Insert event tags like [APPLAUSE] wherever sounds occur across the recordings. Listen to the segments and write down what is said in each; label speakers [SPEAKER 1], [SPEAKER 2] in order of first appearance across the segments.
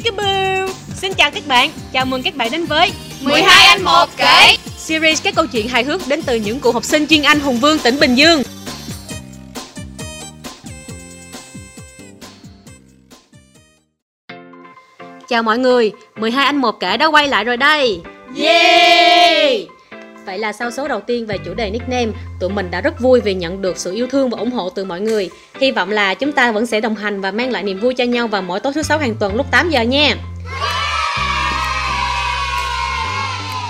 [SPEAKER 1] Peekaboo Xin chào các bạn, chào mừng các bạn đến với
[SPEAKER 2] 12 anh một kể.
[SPEAKER 1] Series các câu chuyện hài hước đến từ những cụ học sinh chuyên Anh Hùng Vương tỉnh Bình Dương. Chào mọi người, 12 anh một kể đã quay lại rồi đây.
[SPEAKER 2] Yeah
[SPEAKER 1] Vậy là sau số đầu tiên về chủ đề nickname, tụi mình đã rất vui vì nhận được sự yêu thương và ủng hộ từ mọi người. Hy vọng là chúng ta vẫn sẽ đồng hành và mang lại niềm vui cho nhau vào mỗi tối thứ sáu hàng tuần lúc 8 giờ nha.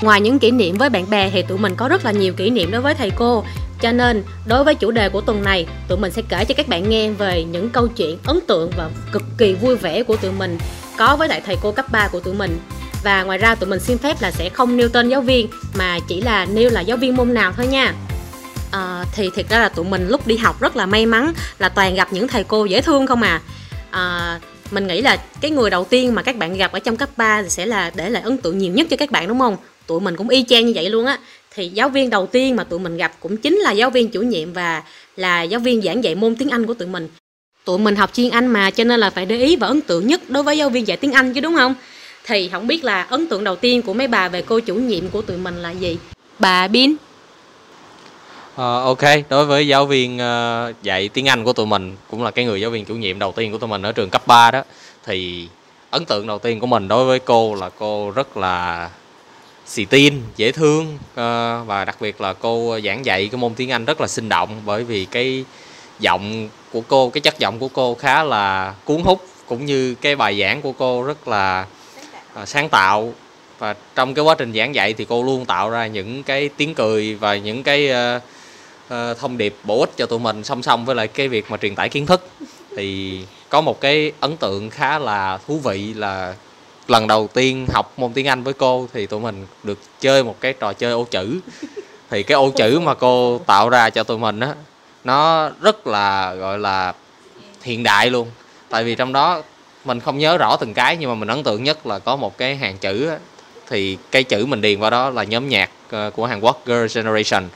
[SPEAKER 1] Ngoài những kỷ niệm với bạn bè thì tụi mình có rất là nhiều kỷ niệm đối với thầy cô. Cho nên, đối với chủ đề của tuần này, tụi mình sẽ kể cho các bạn nghe về những câu chuyện ấn tượng và cực kỳ vui vẻ của tụi mình có với đại thầy cô cấp 3 của tụi mình và ngoài ra tụi mình xin phép là sẽ không nêu tên giáo viên mà chỉ là nêu là giáo viên môn nào thôi nha. À, thì thiệt ra là tụi mình lúc đi học rất là may mắn là toàn gặp những thầy cô dễ thương không à, à mình nghĩ là cái người đầu tiên mà các bạn gặp ở trong cấp 3 sẽ là để lại ấn tượng nhiều nhất cho các bạn đúng không? Tụi mình cũng y chang như vậy luôn á. Thì giáo viên đầu tiên mà tụi mình gặp cũng chính là giáo viên chủ nhiệm và là giáo viên giảng dạy môn tiếng Anh của tụi mình. Tụi mình học chuyên Anh mà cho nên là phải để ý và ấn tượng nhất đối với giáo viên dạy tiếng Anh chứ đúng không? Thì không biết là ấn tượng đầu tiên của mấy bà về cô chủ nhiệm của tụi mình là gì? Bà Bin.
[SPEAKER 3] Uh, ok, đối với giáo viên uh, dạy tiếng Anh của tụi mình cũng là cái người giáo viên chủ nhiệm đầu tiên của tụi mình ở trường cấp 3 đó thì ấn tượng đầu tiên của mình đối với cô là cô rất là xì tin, dễ thương uh, và đặc biệt là cô giảng dạy cái môn tiếng Anh rất là sinh động bởi vì cái giọng của cô, cái chất giọng của cô khá là cuốn hút cũng như cái bài giảng của cô rất là À, sáng tạo. Và trong cái quá trình giảng dạy thì cô luôn tạo ra những cái tiếng cười và những cái uh, uh, thông điệp bổ ích cho tụi mình song song với lại cái việc mà truyền tải kiến thức. Thì có một cái ấn tượng khá là thú vị là lần đầu tiên học môn tiếng Anh với cô thì tụi mình được chơi một cái trò chơi ô chữ. Thì cái ô chữ mà cô tạo ra cho tụi mình á nó rất là gọi là hiện đại luôn. Tại vì trong đó mình không nhớ rõ từng cái nhưng mà mình ấn tượng nhất là có một cái hàng chữ á, thì cái chữ mình điền vào đó là nhóm nhạc ờ, của Hàn Quốc Girl Generation.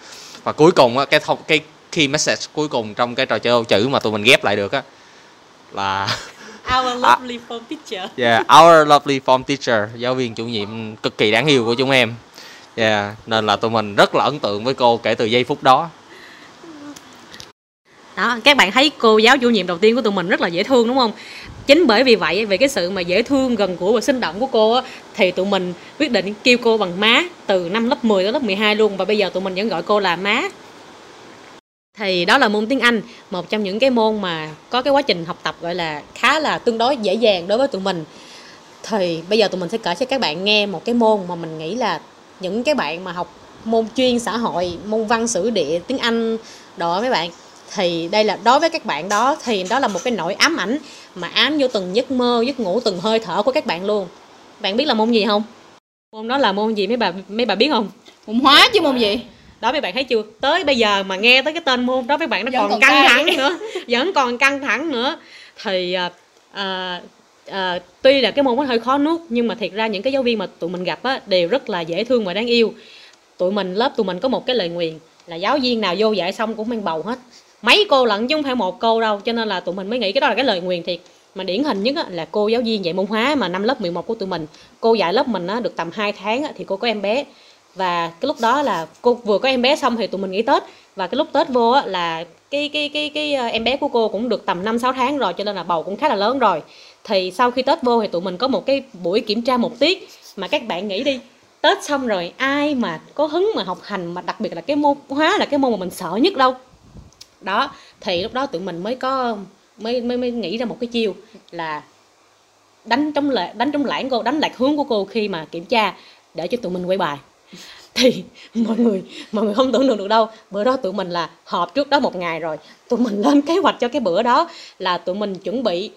[SPEAKER 3] Và cuối cùng á, cái thông cái key message cuối cùng trong cái trò chơi ô chữ mà tụi mình ghép lại được á là [LAUGHS]
[SPEAKER 1] Our [LAUGHS] lovely form teacher.
[SPEAKER 3] Yeah, our lovely form teacher giáo viên chủ nhiệm cực kỳ đáng yêu của chúng em. Yeah, nên là tụi mình rất là ấn tượng với cô kể từ giây phút đó
[SPEAKER 1] đó, các bạn thấy cô giáo chủ nhiệm đầu tiên của tụi mình rất là dễ thương, đúng không? Chính bởi vì vậy, về cái sự mà dễ thương gần gũi và sinh động của cô á, thì tụi mình quyết định kêu cô bằng má từ năm lớp 10 tới lớp 12 luôn, và bây giờ tụi mình vẫn gọi cô là má. Thì đó là môn tiếng Anh, một trong những cái môn mà có cái quá trình học tập gọi là khá là tương đối dễ dàng đối với tụi mình. Thì bây giờ tụi mình sẽ kể cho các bạn nghe một cái môn mà mình nghĩ là những cái bạn mà học môn chuyên xã hội, môn văn sử địa, tiếng Anh đó mấy bạn thì đây là đối với các bạn đó thì đó là một cái nỗi ám ảnh mà ám vô từng giấc mơ giấc ngủ từng hơi thở của các bạn luôn. Bạn biết là môn gì không? Môn đó là môn gì mấy bà mấy bà biết không?
[SPEAKER 2] Môn hóa chứ môn gì?
[SPEAKER 1] Đó mấy bạn thấy chưa? Tới bây giờ mà nghe tới cái tên môn đó mấy bạn nó
[SPEAKER 2] Vẫn
[SPEAKER 1] còn,
[SPEAKER 2] còn
[SPEAKER 1] căng thẳng nữa vẫn còn căng thẳng nữa. Thì à, à, à, tuy là cái môn nó hơi khó nuốt nhưng mà thiệt ra những cái giáo viên mà tụi mình gặp á, đều rất là dễ thương và đáng yêu. Tụi mình lớp tụi mình có một cái lời nguyền là giáo viên nào vô dạy xong cũng mang bầu hết mấy cô lận chứ không phải một cô đâu, cho nên là tụi mình mới nghĩ cái đó là cái lời nguyền thiệt. Mà điển hình nhất là cô giáo viên dạy môn hóa mà năm lớp 11 của tụi mình. Cô dạy lớp mình được tầm 2 tháng thì cô có em bé. Và cái lúc đó là cô vừa có em bé xong thì tụi mình nghỉ tết. Và cái lúc tết vô là cái cái cái cái ờ, em bé của cô cũng được tầm 5 6 tháng rồi, cho nên là bầu cũng khá là lớn rồi. Thì sau khi tết vô thì tụi mình có một cái buổi kiểm tra một tiết. Mà các bạn nghĩ đi, tết xong rồi ai mà có hứng mà học hành mà đặc biệt là cái môn hóa là cái môn mà mình sợ nhất đâu? Đó thì lúc đó tụi mình mới có mới mới, mới nghĩ ra một cái chiêu là đánh trống lệ đánh trống lãng cô đánh lạc hướng của cô khi mà kiểm tra để cho tụi mình quay bài. [LAUGHS] Thì mọi người mọi người không tưởng tượng được đâu. Bữa đó tụi mình là họp trước đó một ngày rồi. Tụi mình lên kế hoạch cho cái bữa đó là tụi mình chuẩn bị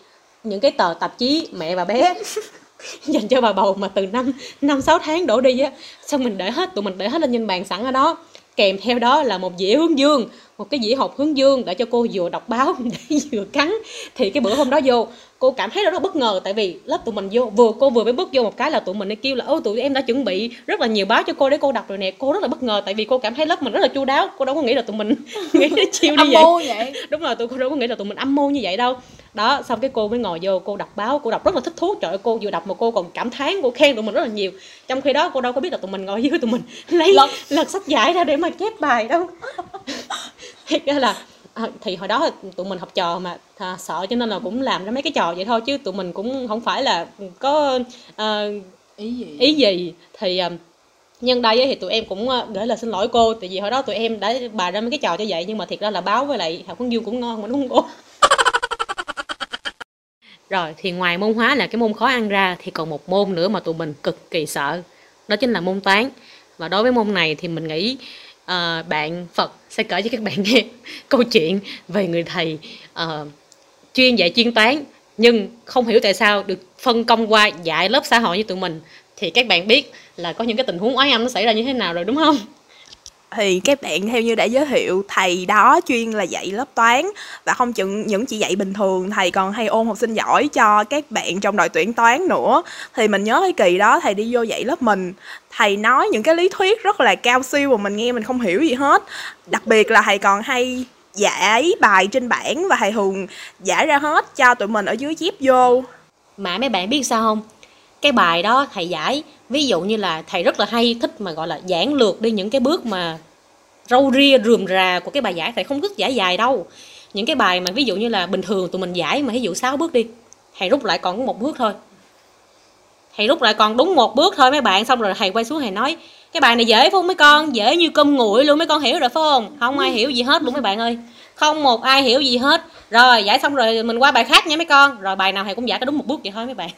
[SPEAKER 1] những cái tờ tạp chí mẹ và bé [LAUGHS] dành cho bà bầu mà từ năm năm sáu tháng đổ đi á. Xong mình để hết tụi mình để hết lên trên bàn sẵn ở đó. Kèm theo đó là một dĩa hướng dương một cái dĩa hộp hướng dương để cho cô vừa đọc báo [LAUGHS] để vừa cắn. Thì cái bữa hôm đó vô cô cảm thấy rất là bất ngờ tại vì lớp tụi mình vô vừa cô vừa mới bước vô một cái là tụi mình kêu là ô tụi em đã chuẩn bị rất là nhiều báo cho cô để cô đọc rồi nè. Cô rất là bất ngờ tại vì cô cảm thấy lớp mình rất là chu đáo. Cô đâu có nghĩ là tụi mình [LAUGHS] nghĩ nó chiêu
[SPEAKER 2] Âm
[SPEAKER 1] vậy.
[SPEAKER 2] vậy.
[SPEAKER 1] Đúng rồi tôi đâu có nghĩ là tụi mình âm mưu như vậy đâu. Đó xong cái cô mới ngồi vô cô đọc báo cô đọc rất là thích thú. Trời ơi cô vừa đọc mà cô còn cảm thán cô khen tụi mình rất là nhiều. Trong khi đó cô đâu có biết là tụi mình ngồi dưới tụi mình lấy
[SPEAKER 2] Lật.
[SPEAKER 1] lật sách giải ra để mà chép bài đâu ra là à, thì hồi đó tụi mình học trò mà à, sợ cho nên là cũng làm ra mấy cái trò vậy thôi chứ tụi mình cũng không phải là có à,
[SPEAKER 2] ý gì?
[SPEAKER 1] ý gì. Thì à, nhân đây thì tụi em cũng à, gửi lời xin lỗi cô tại vì hồi đó tụi em đã bài ra mấy cái trò như vậy nhưng mà thiệt ra là báo với lại học hướng dương cũng ngon mà đúng không cô? [LAUGHS] Rồi thì ngoài môn hóa là cái môn khó ăn ra thì còn một môn nữa mà tụi mình cực kỳ sợ đó chính là môn toán. Và đối với môn này thì mình nghĩ uh, bạn Phật sẽ kể cho các bạn nghe [LAUGHS] câu chuyện về người thầy uh, chuyên dạy chuyên toán nhưng không hiểu tại sao được phân công qua dạy lớp xã hội như tụi mình. Thì các bạn biết là có những cái tình huống oái âm nó xảy ra như thế nào rồi đúng không?
[SPEAKER 4] Thì các bạn theo như đã giới thiệu, thầy đó chuyên là dạy lớp toán. Và không chừng những chỉ dạy bình thường, thầy còn hay ôn học sinh giỏi cho các bạn trong đội tuyển toán nữa. Thì mình nhớ cái kỳ đó thầy đi vô dạy lớp mình. Thầy nói những cái lý thuyết rất là cao siêu mà mình nghe mình không hiểu gì hết. Đặc biệt là thầy còn hay giải bài trên bảng và thầy thường giải ra hết cho tụi mình ở dưới chép vô.
[SPEAKER 1] Mà mấy bạn biết sao không? Cái bài đó thầy giải. Ví dụ như là thầy rất là hay thích mà gọi là giảng lược đi những cái bước mà râu ria, rườm rà của cái bài giải. Thầy không thích giải dài đâu. Những cái bài mà ví dụ như là bình thường tụi mình giải mà ví dụ 6 bước đi, thầy rút lại còn có một bước thôi. Thầy rút lại còn đúng một bước thôi mấy bạn. Xong rồi thầy quay xuống thầy nói, cái bài này dễ phải không mấy con, dễ như cơm nguội luôn mấy con, hiểu rồi phải không? Không ai hiểu gì hết luôn mấy bạn ơi. Không một ai hiểu gì hết. Rồi, giải xong rồi mình qua bài khác nha mấy con. Rồi bài nào thầy cũng giải có đúng một bước vậy thôi mấy bạn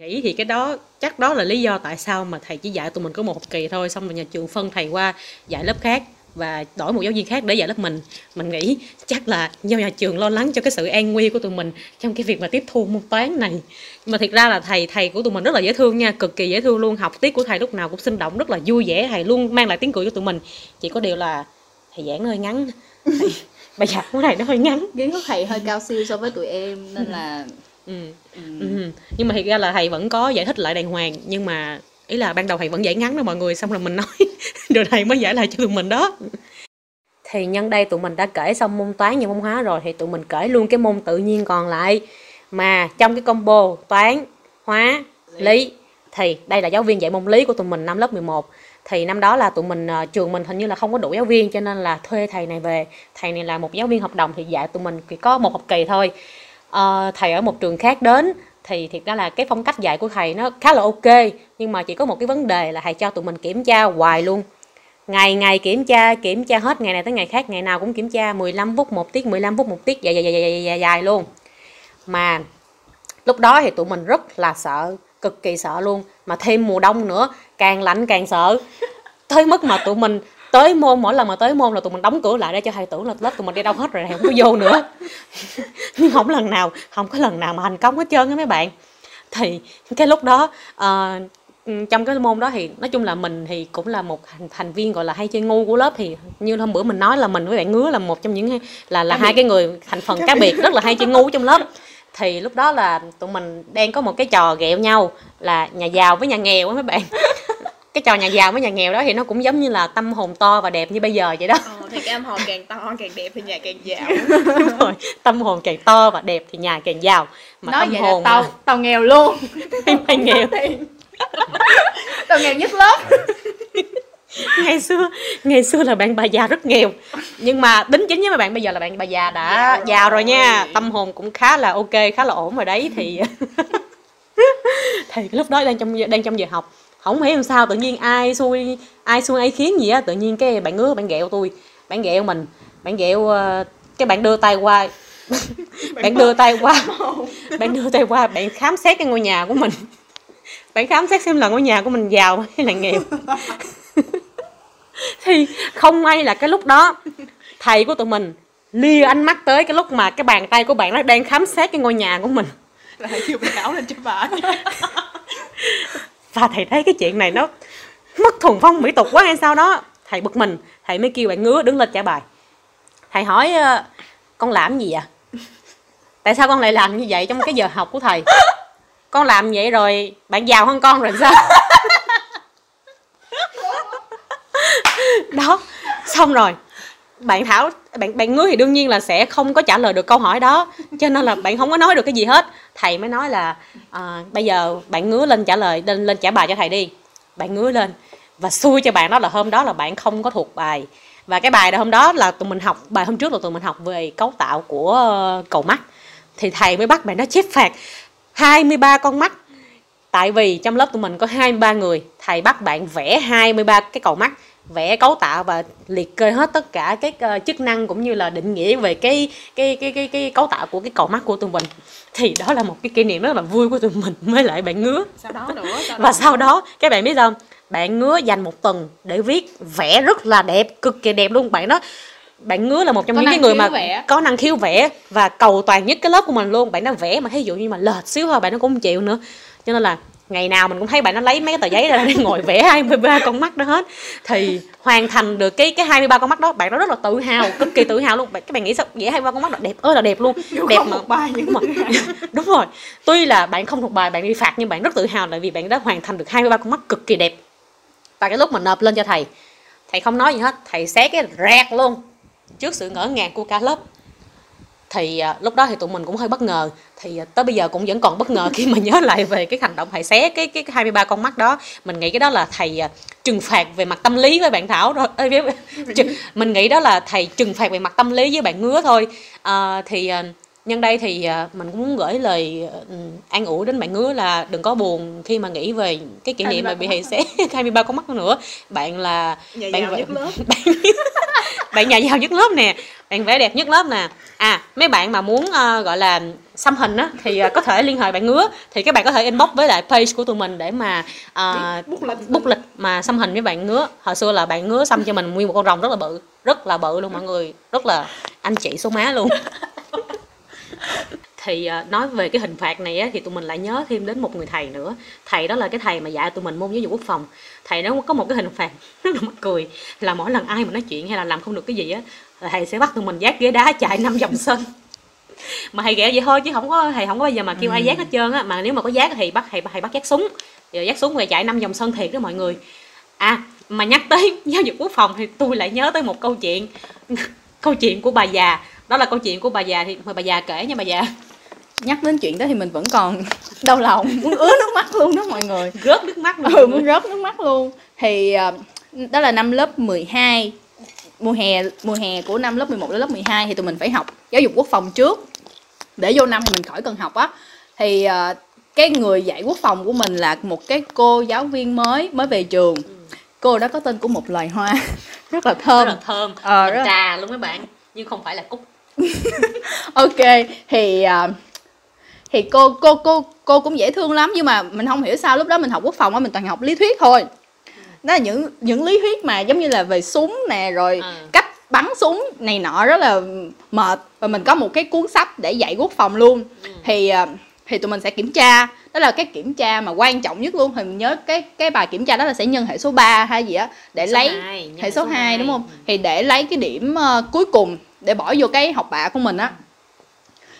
[SPEAKER 1] nghĩ thì cái đó chắc đó là lý do tại sao mà thầy chỉ dạy tụi mình có một học kỳ thôi xong rồi nhà trường phân thầy qua dạy lớp khác và đổi một giáo viên khác để dạy lớp mình. Mình nghĩ chắc là do nhà trường lo lắng cho cái sự an nguy của tụi mình trong cái việc mà tiếp thu môn toán này. Nhưng mà thiệt ra là thầy thầy của tụi mình rất là dễ thương nha cực kỳ dễ thương luôn. Học tiết của thầy lúc nào cũng sinh động rất là vui vẻ. Thầy luôn mang lại tiếng cười cho tụi mình. Chỉ có điều là thầy giảng hơi ngắn. [LAUGHS] Thầy, bài giảng của thầy nó hơi ngắn.
[SPEAKER 2] Kiến thức thầy hơi cao siêu so với tụi em nên là
[SPEAKER 1] ừ.
[SPEAKER 2] ừ.
[SPEAKER 1] Ừ. nhưng mà thiệt ra là thầy vẫn có giải thích lại đàng hoàng. Nhưng mà ý là ban đầu thầy vẫn giải ngắn đó mọi người xong rồi mình nói [LAUGHS] rồi thầy mới giải lại cho tụi mình đó. Thì nhân đây tụi mình đã kể xong môn toán và môn hóa rồi thì tụi mình kể luôn cái môn tự nhiên còn lại. Mà trong cái combo toán hóa lý thì đây là giáo viên dạy môn lý của tụi mình năm lớp 11 thì năm đó là tụi mình ờ, trường mình hình như là không có đủ giáo viên cho nên là thuê thầy này về. Thầy này là một giáo viên hợp đồng thì dạy tụi mình chỉ có một học kỳ thôi Ờ, thầy ở một trường khác đến thì thiệt ra là cái phong cách dạy của thầy nó khá là ok nhưng mà chỉ có một cái vấn đề là thầy cho tụi mình kiểm tra hoài luôn. Ngày ngày kiểm tra kiểm tra hết ngày này tới ngày khác ngày nào cũng kiểm tra 15 phút một tiết 15 phút một tiết dài dài dài dài, dài, dài luôn. Mà lúc đó thì tụi mình rất là sợ cực kỳ sợ luôn. Mà thêm mùa đông nữa càng lạnh càng sợ. Tới mức mà tụi mình tới môn mỗi lần mà tới môn là tụi mình đóng cửa lại để cho thầy tưởng là lớp tụi mình đi đâu hết rồi thầy không có vô nữa. [LAUGHS] Nhưng không lần nào không có lần nào mà thành công hết trơn á mấy bạn. Thì cái lúc đó ừ, trong cái môn đó thì nói chung là mình thì cũng là một thành, thành viên gọi là hay chơi ngu của lớp thì như hôm bữa mình nói là mình với bạn ngứa là một trong những là là hai cái người thành phần cá biệt. rất là hay chơi ngu trong lớp. Thì lúc đó là tụi mình đang có một cái trò ghẹo nhau là nhà giàu với nhà nghèo á mấy bạn cái trò nhà giàu với nhà nghèo đó thì nó cũng giống như là tâm hồn to và đẹp như bây giờ vậy đó.
[SPEAKER 4] Ờ, thì cái âm hồn càng to càng đẹp thì nhà càng [LAUGHS] giàu.
[SPEAKER 1] Đúng rồi tâm hồn càng to và đẹp thì nhà càng giàu. Mà
[SPEAKER 2] nói
[SPEAKER 1] tâm
[SPEAKER 2] vậy
[SPEAKER 1] hồn
[SPEAKER 2] là tao tao nghèo luôn. [LAUGHS]
[SPEAKER 1] Hay mày nghèo.
[SPEAKER 2] Tao nghèo nhất lớp. [LAUGHS]
[SPEAKER 1] Ngày xưa ngày xưa là bạn bà già rất nghèo. Nhưng mà đính chính với mấy bạn bây giờ là bạn bà già đã giàu rồi nha. Tâm hồn cũng khá là ok khá là ổn rồi đấy thì thì lúc đó đang trong đang trong giờ học không hiểu sao tự nhiên ai xui ai xui ai khiến gì á tự nhiên cái bạn ngứa bạn ghẹo tôi. Bạn ghẹo mình bạn ghẹo ờ, cái bạn đưa tay qua. [LAUGHS] Bạn đưa tay qua. [LAUGHS] Bạn đưa tay qua bạn khám xét cái ngôi nhà của mình. Bạn khám xét xem là ngôi nhà của mình giàu hay là nghèo. [LAUGHS] Thì không may là cái lúc đó thầy của tụi mình lia ánh mắt tới cái lúc mà cái bàn tay của bạn nó đang khám xét cái ngôi nhà của mình.
[SPEAKER 4] Là thầy kêu mình áo lên cho bà
[SPEAKER 1] và thầy thấy cái chuyện này nó mất thuần phong mỹ tục quá hay sao đó? Thầy bực mình thầy mới kêu bạn ngứa đứng lên trả bài. Thầy hỏi ờ, con làm gì à [LAUGHS] tại sao con lại làm như vậy trong cái giờ học của thầy? Con làm vậy rồi bạn giàu hơn con rồi sao? [LAUGHS] Đó xong rồi. Bạn thảo bạn bạn ngứa thì đương nhiên là sẽ không có trả lời được câu hỏi đó cho nên là bạn không có nói được cái gì hết thầy mới nói là à, bây giờ bạn ngứa lên trả lời lên lên trả bài cho thầy đi. Bạn ngứa lên và xui cho bạn đó là hôm đó là bạn không có thuộc bài. Và cái bài đó hôm đó là tụi mình học bài hôm trước là tụi mình học về cấu tạo của ờ, cầu mắt. Thì thầy mới bắt bạn đó chép phạt 23 con mắt. Tại vì trong lớp tụi mình có 23 người thầy bắt bạn vẽ 23 cái cầu mắt vẽ cấu tạo và liệt kê hết tất cả các uh, chức năng cũng như là định nghĩa về cái cái cái cái cái cấu tạo của cái cầu mắt của tụi mình. Thì đó là một cái kỷ niệm rất là vui của tụi mình [LAUGHS] mới lại bạn ngứa.
[SPEAKER 4] Sau đó nữa sau
[SPEAKER 1] và sau đó các bạn biết không? Bạn ngứa dành một tuần để viết vẽ rất là đẹp cực kỳ đẹp luôn. Bạn đó bạn ngứa là một trong
[SPEAKER 2] Có
[SPEAKER 1] những cái người mà
[SPEAKER 2] vẽ.
[SPEAKER 1] có năng khiếu vẽ và cầu toàn nhất cái lớp của mình luôn. Bạn nó vẽ mà thí dụ như mà lệch xíu thôi bạn nó cũng không chịu nữa. Cho nên là ngày nào mình cũng thấy bạn nó lấy mấy cái tờ giấy ra để ngồi vẽ 23 con mắt đó hết. Thì hoàn thành được cái cái 23 con mắt đó bạn nó rất là tự hào cực kỳ tự hào luôn. Bạn các bạn nghĩ sao? Vẽ 23 con mắt là đẹp ơi là đẹp luôn. [LAUGHS] Đẹp mà.
[SPEAKER 4] bài nhưng
[SPEAKER 1] rồi. [LAUGHS] đúng rồi. Tuy là bạn không thuộc bài bạn bị phạt nhưng bạn rất tự hào là vì bạn đã hoàn thành được 23 con mắt cực kỳ đẹp. Và cái lúc mà nộp lên cho thầy thầy không nói gì hết. Thầy xé cái rẹt luôn trước sự ngỡ ngàng của cả lớp thì à, lúc đó thì tụi mình cũng hơi bất ngờ. Thì à, tới bây giờ cũng vẫn còn bất ngờ khi mà [LAUGHS] nhớ lại về cái hành động thầy xé cái cái 23 con mắt đó. Mình nghĩ cái đó là thầy à, trừng phạt về mặt tâm lý với bạn thảo rồi. [LAUGHS] Mình nghĩ đó là thầy trừng phạt về mặt tâm lý với bạn ngứa thôi. À, thì à, nhân đây thì mình cũng muốn gửi lời ừ, an ủi đến bạn ngứa là đừng có buồn khi mà nghĩ về cái kỷ niệm mà
[SPEAKER 4] 23
[SPEAKER 1] bị thầy xé 23 con mắt [LAUGHS] nữa. Bạn là
[SPEAKER 4] nhà
[SPEAKER 1] bạn
[SPEAKER 4] giàu
[SPEAKER 1] vẽ-
[SPEAKER 4] nhất lớp.
[SPEAKER 1] bạn bạn nhà giàu nhất lớp nè. Bạn vẽ đẹp nhất lớp nè à mấy bạn mà muốn ờ, gọi là xăm hình á thì ờ, có thể liên hệ bạn ngứa. Thì các bạn có thể inbox với lại page của tụi mình để mà uh,
[SPEAKER 4] bút lịch.
[SPEAKER 1] bút lịch mà xăm hình với bạn ngứa. Hồi xưa là bạn ngứa xăm cho mình nguyên một con rồng rất là bự rất là bự luôn mọi người. Rất là anh chị số má luôn [LAUGHS] thì à, nói về cái hình phạt này á, thì tụi mình lại nhớ thêm đến một người thầy nữa. Thầy đó là cái thầy mà dạy tụi mình môn giáo dục quốc phòng. Thầy đó có một cái hình phạt [LAUGHS] rất là mắc cười là mỗi lần ai mà nói chuyện hay là làm không được cái gì á là thầy sẽ bắt tụi mình vác ghế đá chạy năm vòng sân mà thầy ghẻ vậy thôi chứ không có thầy không có bao giờ mà kêu ai vác hết trơn á. Mà nếu mà có vác thì bắt thầy thầy bắt vác súng. Rồi vác súng rồi chạy năm vòng sân thiệt đó mọi người. À mà nhắc tới [LAUGHS] giáo dục quốc phòng thì tôi lại nhớ tới một câu chuyện [LAUGHS] câu chuyện của bà già. Đó là câu chuyện của bà già thì mời bà già kể nha bà già
[SPEAKER 2] nhắc đến chuyện đó thì mình vẫn còn [LAUGHS] đau lòng muốn ứa nước mắt luôn đó mọi người.
[SPEAKER 1] Rớt nước mắt luôn.
[SPEAKER 2] Ừ muốn rớt nước mắt luôn. Thì ờ, đó là năm lớp 12 mùa hè mùa hè của năm lớp 11 đến lớp 12 thì tụi mình phải học giáo dục quốc phòng trước. Để vô năm thì mình khỏi cần học á. Thì ờ, cái người dạy quốc phòng của mình là một cái cô giáo viên mới mới về trường. Cô đó có tên của một loài hoa [LAUGHS] rất là
[SPEAKER 1] rất
[SPEAKER 2] thơm
[SPEAKER 1] là thơm.
[SPEAKER 2] Ờ, rất là-
[SPEAKER 1] trà luôn mấy bạn nhưng không phải là cúc. [LAUGHS]
[SPEAKER 2] Ok thì à, thì cô cô cô cô cũng dễ thương lắm nhưng mà mình không hiểu sao lúc đó mình học quốc phòng á mình toàn học lý thuyết thôi. Đó là những những lý thuyết mà giống như là về súng nè rồi
[SPEAKER 1] À.
[SPEAKER 2] cách bắn súng này nọ rất là mệt và mình có một cái cuốn sách để dạy quốc phòng luôn. Thì à, thì tụi mình sẽ kiểm tra. Đó là cái kiểm tra mà quan trọng nhất luôn thì mình nhớ cái cái bài kiểm tra đó là sẽ nhân hệ số 3 hay gì á để
[SPEAKER 1] Số
[SPEAKER 2] lấy
[SPEAKER 1] hai, nhân
[SPEAKER 2] hệ số 2
[SPEAKER 1] hai.
[SPEAKER 2] đúng không? Thì để lấy cái điểm ờ, cuối cùng để bỏ vô cái học bạ của mình á.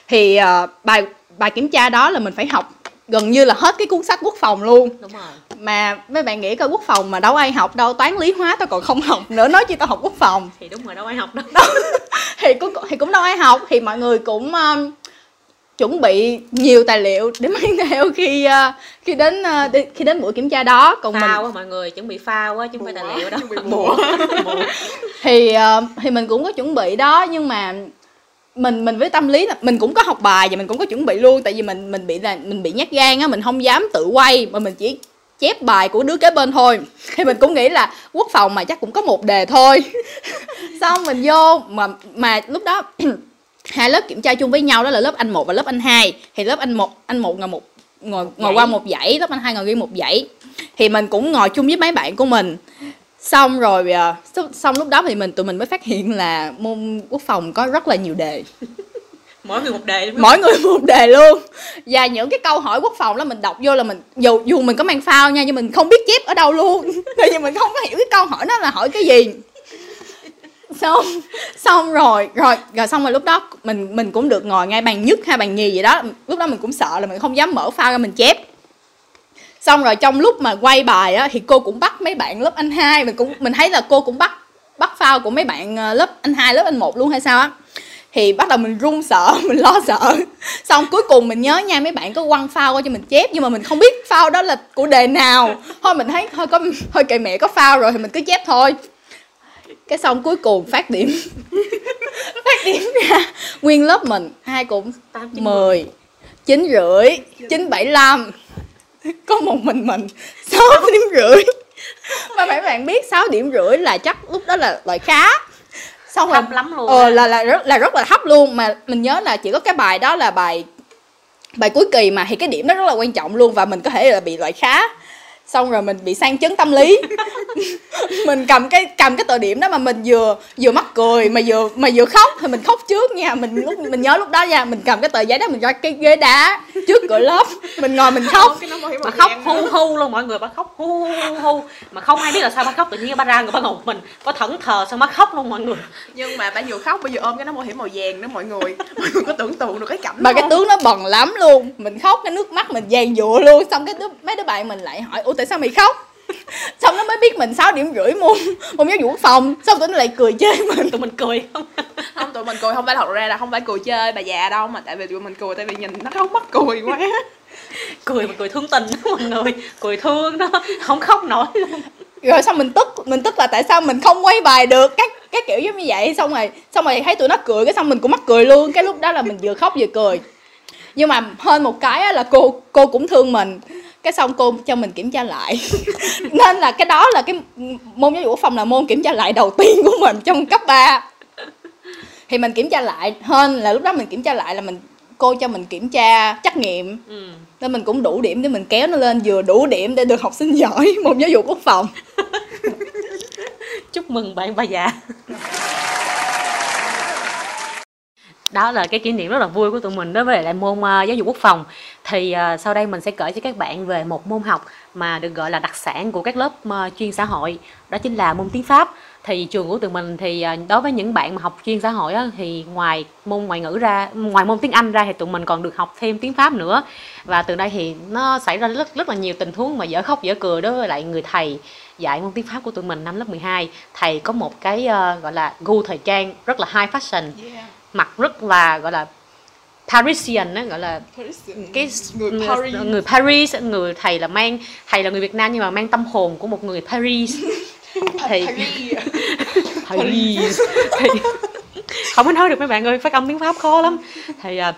[SPEAKER 2] Thì ờ, bài bài kiểm tra đó là mình phải học gần như là hết cái cuốn sách quốc phòng luôn.
[SPEAKER 1] Đúng rồi.
[SPEAKER 2] Mà mấy bạn nghĩ coi quốc phòng mà đâu ai học đâu toán lý hóa tao còn không học nữa nói chi tao học quốc phòng.
[SPEAKER 1] Thì đúng rồi đâu ai học đâu.
[SPEAKER 2] Thì cũng thì cũng đâu ai học thì mọi người cũng um, chuẩn bị nhiều tài liệu để mang [LAUGHS] theo khi uh, khi đến uh, đi- khi đến buổi kiểm tra đó. Còn mình
[SPEAKER 1] phao á mọi người chuẩn bị phao á chứ không phải tài liệu đó.
[SPEAKER 4] Bùa. [LAUGHS]
[SPEAKER 2] thì ờ, thì mình cũng có chuẩn bị đó nhưng mà mình mình với tâm lý là mình cũng có học bài và mình cũng có chuẩn bị luôn tại vì mình mình bị là mình bị nhát gan á mình không dám tự quay mà mình chỉ chép bài của đứa kế bên thôi. [LAUGHS] Thì mình cũng nghĩ là quốc phòng mà chắc cũng có một đề thôi. [LAUGHS] Xong mình vô mà mà lúc đó [CLEARS THROAT] hai lớp kiểm tra chung với nhau đó là lớp anh 1 và lớp anh 2 thì lớp anh 1 anh 1 ngồi một ngồi ngồi qua một dãy lớp anh 2 ngồi riêng một dãy. Thì mình cũng ngồi chung với mấy bạn của mình xong rồi à, xong- lúc đó thì mình tụi mình mới phát hiện là môn quốc phòng có rất là nhiều đề. [LAUGHS]
[SPEAKER 1] Mỗi người một đề đúng không?
[SPEAKER 2] mỗi người một đề luôn. Và những cái câu hỏi quốc phòng đó mình đọc vô là mình dù dù mình có mang phao nha nhưng mình không biết chép ở đâu luôn. [LAUGHS] Tại vì mình không có hiểu cái câu hỏi đó là hỏi cái gì. Xong xong rồi rồi rồi xong rồi lúc đó mình mình cũng được ngồi ngay bàn nhất hay bàn nhì gì đó. Lúc đó mình cũng sợ là mình không dám mở file ra mình chép xong rồi trong lúc mà quay bài á thì cô cũng bắt mấy bạn lớp anh hai. Mình cũng mình thấy là cô cũng bắt bắt phao của mấy bạn ờ, lớp anh hai lớp anh một luôn hay sao á. Thì bắt đầu mình run sợ [LAUGHS] mình lo sợ. Xong cuối cùng mình nhớ nha mấy bạn có quăng phao qua cho mình chép nhưng mà mình không biết phao đó là của đề nào. Thôi mình thấy thôi có thôi kệ mẹ có phao rồi thì mình cứ chép thôi. Cái xong cuối cùng phát điểm. [LAUGHS] Phát điểm ra nguyên lớp mình ai cũng mười chín rưỡi chín bảy lăm [LAUGHS] có một mình mình [LAUGHS] sáu điểm rưỡi. Mà mấy bạn biết 6 điểm rưỡi là chắc lúc đó là loại khá.
[SPEAKER 1] Xong thấp lắm luôn
[SPEAKER 2] ờ, là là rất là rất là thấp luôn. Mà mình nhớ là chỉ có cái bài đó là bài bài cuối kỳ mà thì cái điểm đó rất là quan trọng luôn và mình có thể là bị loại khá xong rồi mình bị sang chấn tâm lý. [LAUGHS] Mình cầm cái cầm cái tờ điểm đó mà mình vừa vừa mắc cười mà vừa mà vừa khóc thì mình khóc trước nha. Mình lúc mình nhớ lúc đó nha mình cầm cái tờ giấy đó mình ra cái ghế đá trước cửa lớp mình ngồi mình khóc.
[SPEAKER 1] Mà khóc hu hu luôn mọi người bà khóc hu hu mà không ai biết là sao bà khóc tự nhiên bà ra người bà ngồi mình có thẫn thờ sao bà khóc luôn mọi người.
[SPEAKER 4] Nhưng mà bà vừa khóc bây giờ ôm cái nón bảo hiểm màu vàng đó mọi người. [LAUGHS] Mọi người có tưởng tượng được cái cảnh
[SPEAKER 2] mà cái tướng nó bần lắm luôn. Mình khóc cái nước mắt mình vàng dụa luôn. Xong cái đứa, mấy đứa bạn mình lại hỏi ủa tại sao mày khóc? Xong nó mới biết mình 6 điểm rưỡi môn môn giáo dục quốc phòng. Xong tụi nó lại cười chơi mình.
[SPEAKER 1] Tụi mình cười không?
[SPEAKER 4] Không tụi mình cười không phải thật ra là không phải cười chơi bà già đâu mà tại vì tụi mình cười tại vì nhìn nó không mắc cười quá.
[SPEAKER 1] Cười mà cười thương tình đó mọi người. Cười thương đó không khóc nổi luôn.
[SPEAKER 2] Rồi xong mình tức mình tức là tại sao mình không quay bài được? Các cái kiểu giống như vậy. Xong rồi xong rồi thấy tụi nó cười cái xong mình cũng mắc cười luôn. Cái lúc đó là mình vừa khóc vừa cười. Nhưng mà hơn một cái là cô cô cũng thương mình cái xong cô cho mình kiểm tra lại. [LAUGHS] Nên là cái đó là cái môn giáo dục quốc phòng là môn kiểm tra lại đầu tiên của mình trong cấp 3 thì mình kiểm tra lại hơn là lúc đó mình kiểm tra lại là mình cô cho mình kiểm tra trắc nghiệm. Ừ. nên mình cũng đủ điểm để mình kéo nó lên vừa đủ điểm để được học sinh giỏi [LAUGHS] môn giáo dục quốc phòng. [LAUGHS]
[SPEAKER 1] Chúc mừng bạn bà già đó là cái kỷ niệm rất là vui của tụi mình đối với lại môn uh, giáo dục quốc phòng. Thì uh, sau đây mình sẽ kể cho các bạn về một môn học mà được gọi là đặc sản của các lớp uh, chuyên xã hội đó chính là môn tiếng pháp. Thì trường của tụi mình thì đối với những bạn mà học chuyên xã hội á, thì ngoài môn ngoại ngữ ra ngoài môn tiếng anh ra thì tụi mình còn được học thêm tiếng pháp nữa. Và từ đây thì nó xảy ra rất rất là nhiều tình huống mà dở khóc dở cười đối với lại người thầy dạy môn tiếng pháp của tụi mình năm lớp 12 thầy có một cái uh, gọi là gu thời trang rất là high fashion. Yeah mặc rất là gọi là Parisian á gọi là cái người Paris. người Paris người thầy là mang thầy là người Việt Nam nhưng mà mang tâm hồn của một người Paris. [LAUGHS] Thì Paris. [LAUGHS] Thì không có nói được mấy bạn ơi phát âm tiếng Pháp khó lắm. Thì à,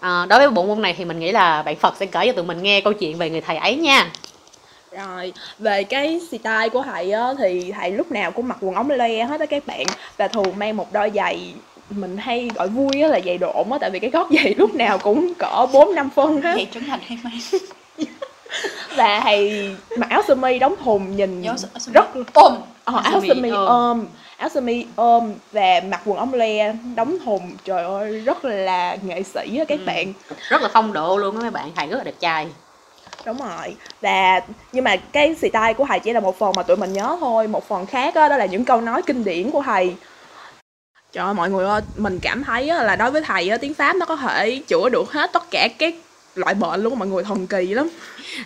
[SPEAKER 1] à, đối với bộ môn này thì mình nghĩ là bạn Phật sẽ kể cho tụi mình nghe câu chuyện về người thầy ấy nha.
[SPEAKER 4] Rồi về cái style của thầy á thì thầy lúc nào cũng mặc quần ống le hết á các bạn. Và thường mang một đôi giày mình hay gọi vui á là giày độn á tại vì cái gót giày [LAUGHS] lúc nào cũng cỡ bốn năm phân hết
[SPEAKER 2] giày trưởng thành hay mang [LAUGHS]
[SPEAKER 4] và thầy mặc áo sơ mi đóng thùng nhìn
[SPEAKER 2] Nhớ,
[SPEAKER 4] rất
[SPEAKER 2] ôm
[SPEAKER 4] ờ, áo sơ mi ôm áo sơ mi ôm và mặc quần ống le đóng thùng. Trời ơi rất là nghệ sĩ á các ừ. bạn.
[SPEAKER 1] Rất là phong độ luôn á mấy bạn thầy rất là đẹp trai.
[SPEAKER 4] Đúng rồi. Và nhưng mà cái style của thầy chỉ là một phần mà tụi mình nhớ thôi. Một phần khác đó, đó là những câu nói kinh điển của thầy Trời ơi mọi người ơi, mình cảm thấy là đối với thầy tiếng Pháp nó có thể chữa được hết tất cả các loại bệnh luôn mọi người thần kỳ lắm.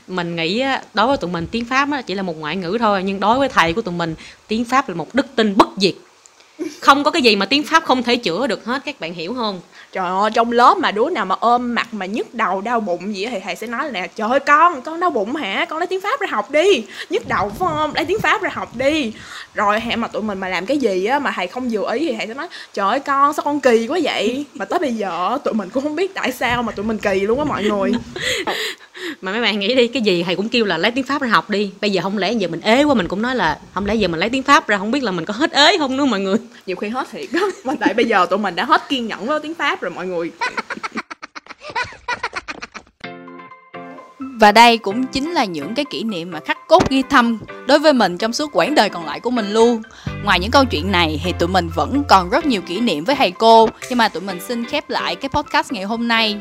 [SPEAKER 1] Mình nghĩ đối với tụi mình tiếng pháp chỉ là một ngoại ngữ thôi nhưng đối với thầy của tụi mình tiếng pháp là một đức tin bất diệt không có cái gì mà tiếng pháp không thể chữa được hết các bạn hiểu không?
[SPEAKER 4] Trời ơi trong lớp mà đứa nào mà ôm mặt mà nhức đầu đau bụng gì thì thầy sẽ nói là nè trời ơi con con đau bụng hả? Con lấy tiếng pháp ra học đi. Nhức đầu phải không? Lấy tiếng pháp ra học đi. Rồi hẹn mà tụi mình mà làm cái gì á mà thầy không vừa ý thì thầy sẽ nói trời ơi con sao con kỳ quá vậy? Mà tới bây giờ tụi mình cũng không biết tại sao mà tụi mình kỳ luôn á mọi người. [LAUGHS]
[SPEAKER 1] Mà mấy bạn nghĩ đi cái gì thầy cũng kêu là lấy tiếng pháp ra học đi. Bây giờ không lẽ giờ mình ế quá mình cũng nói là không lẽ giờ mình lấy tiếng pháp ra không biết là mình có hết ế không nữa mọi người
[SPEAKER 4] nhiều khi hết thiệt đó mà tại bây giờ tụi mình đã hết kiên nhẫn với tiếng pháp rồi mọi người.
[SPEAKER 2] Và đây cũng chính là những cái kỷ niệm mà khắc cốt ghi thâm đối với mình trong suốt quãng đời còn lại của mình luôn. Ngoài những câu chuyện này thì tụi mình vẫn còn rất nhiều kỷ niệm với thầy cô, nhưng mà tụi mình xin khép lại cái podcast ngày hôm nay.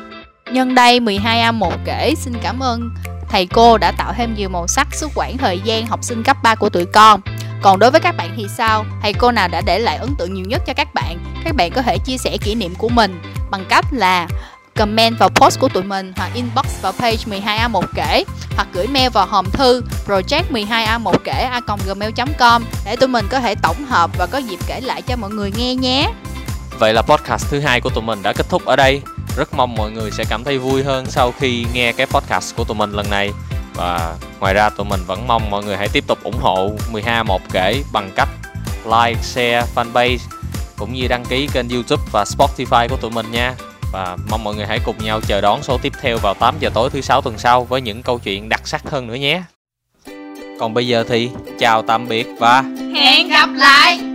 [SPEAKER 2] Nhân đây 12A1 kể, xin cảm ơn. Thầy cô đã tạo thêm nhiều màu sắc suốt quãng thời gian học sinh cấp 3 của tụi con. Còn đối với các bạn thì sao? Thầy cô nào đã để lại ấn tượng nhiều nhất cho các bạn? Các bạn có thể chia sẻ kỷ niệm của mình bằng cách là comment vào post của tụi mình hoặc inbox vào page 12A1 kể, hoặc gửi mail vào hòm thư project 12A1 kể a gmail.com để tụi mình có thể tổng hợp và có dịp kể lại cho mọi người nghe nhé.
[SPEAKER 3] Vậy là podcast thứ hai của tụi mình đã kết thúc ở đây. Rất mong mọi người sẽ cảm thấy vui hơn sau khi nghe cái podcast của tụi mình lần này. Và ngoài ra tụi mình vẫn mong mọi người hãy tiếp tục ủng hộ 12 kể bằng cách like, share fanpage cũng như đăng ký kênh YouTube và Spotify của tụi mình nha và mong mọi người hãy cùng nhau chờ đón số tiếp theo vào 8 giờ tối thứ sáu tuần sau với những câu chuyện đặc sắc hơn nữa nhé. Còn bây giờ thì chào tạm biệt và
[SPEAKER 2] Hẹn gặp lại.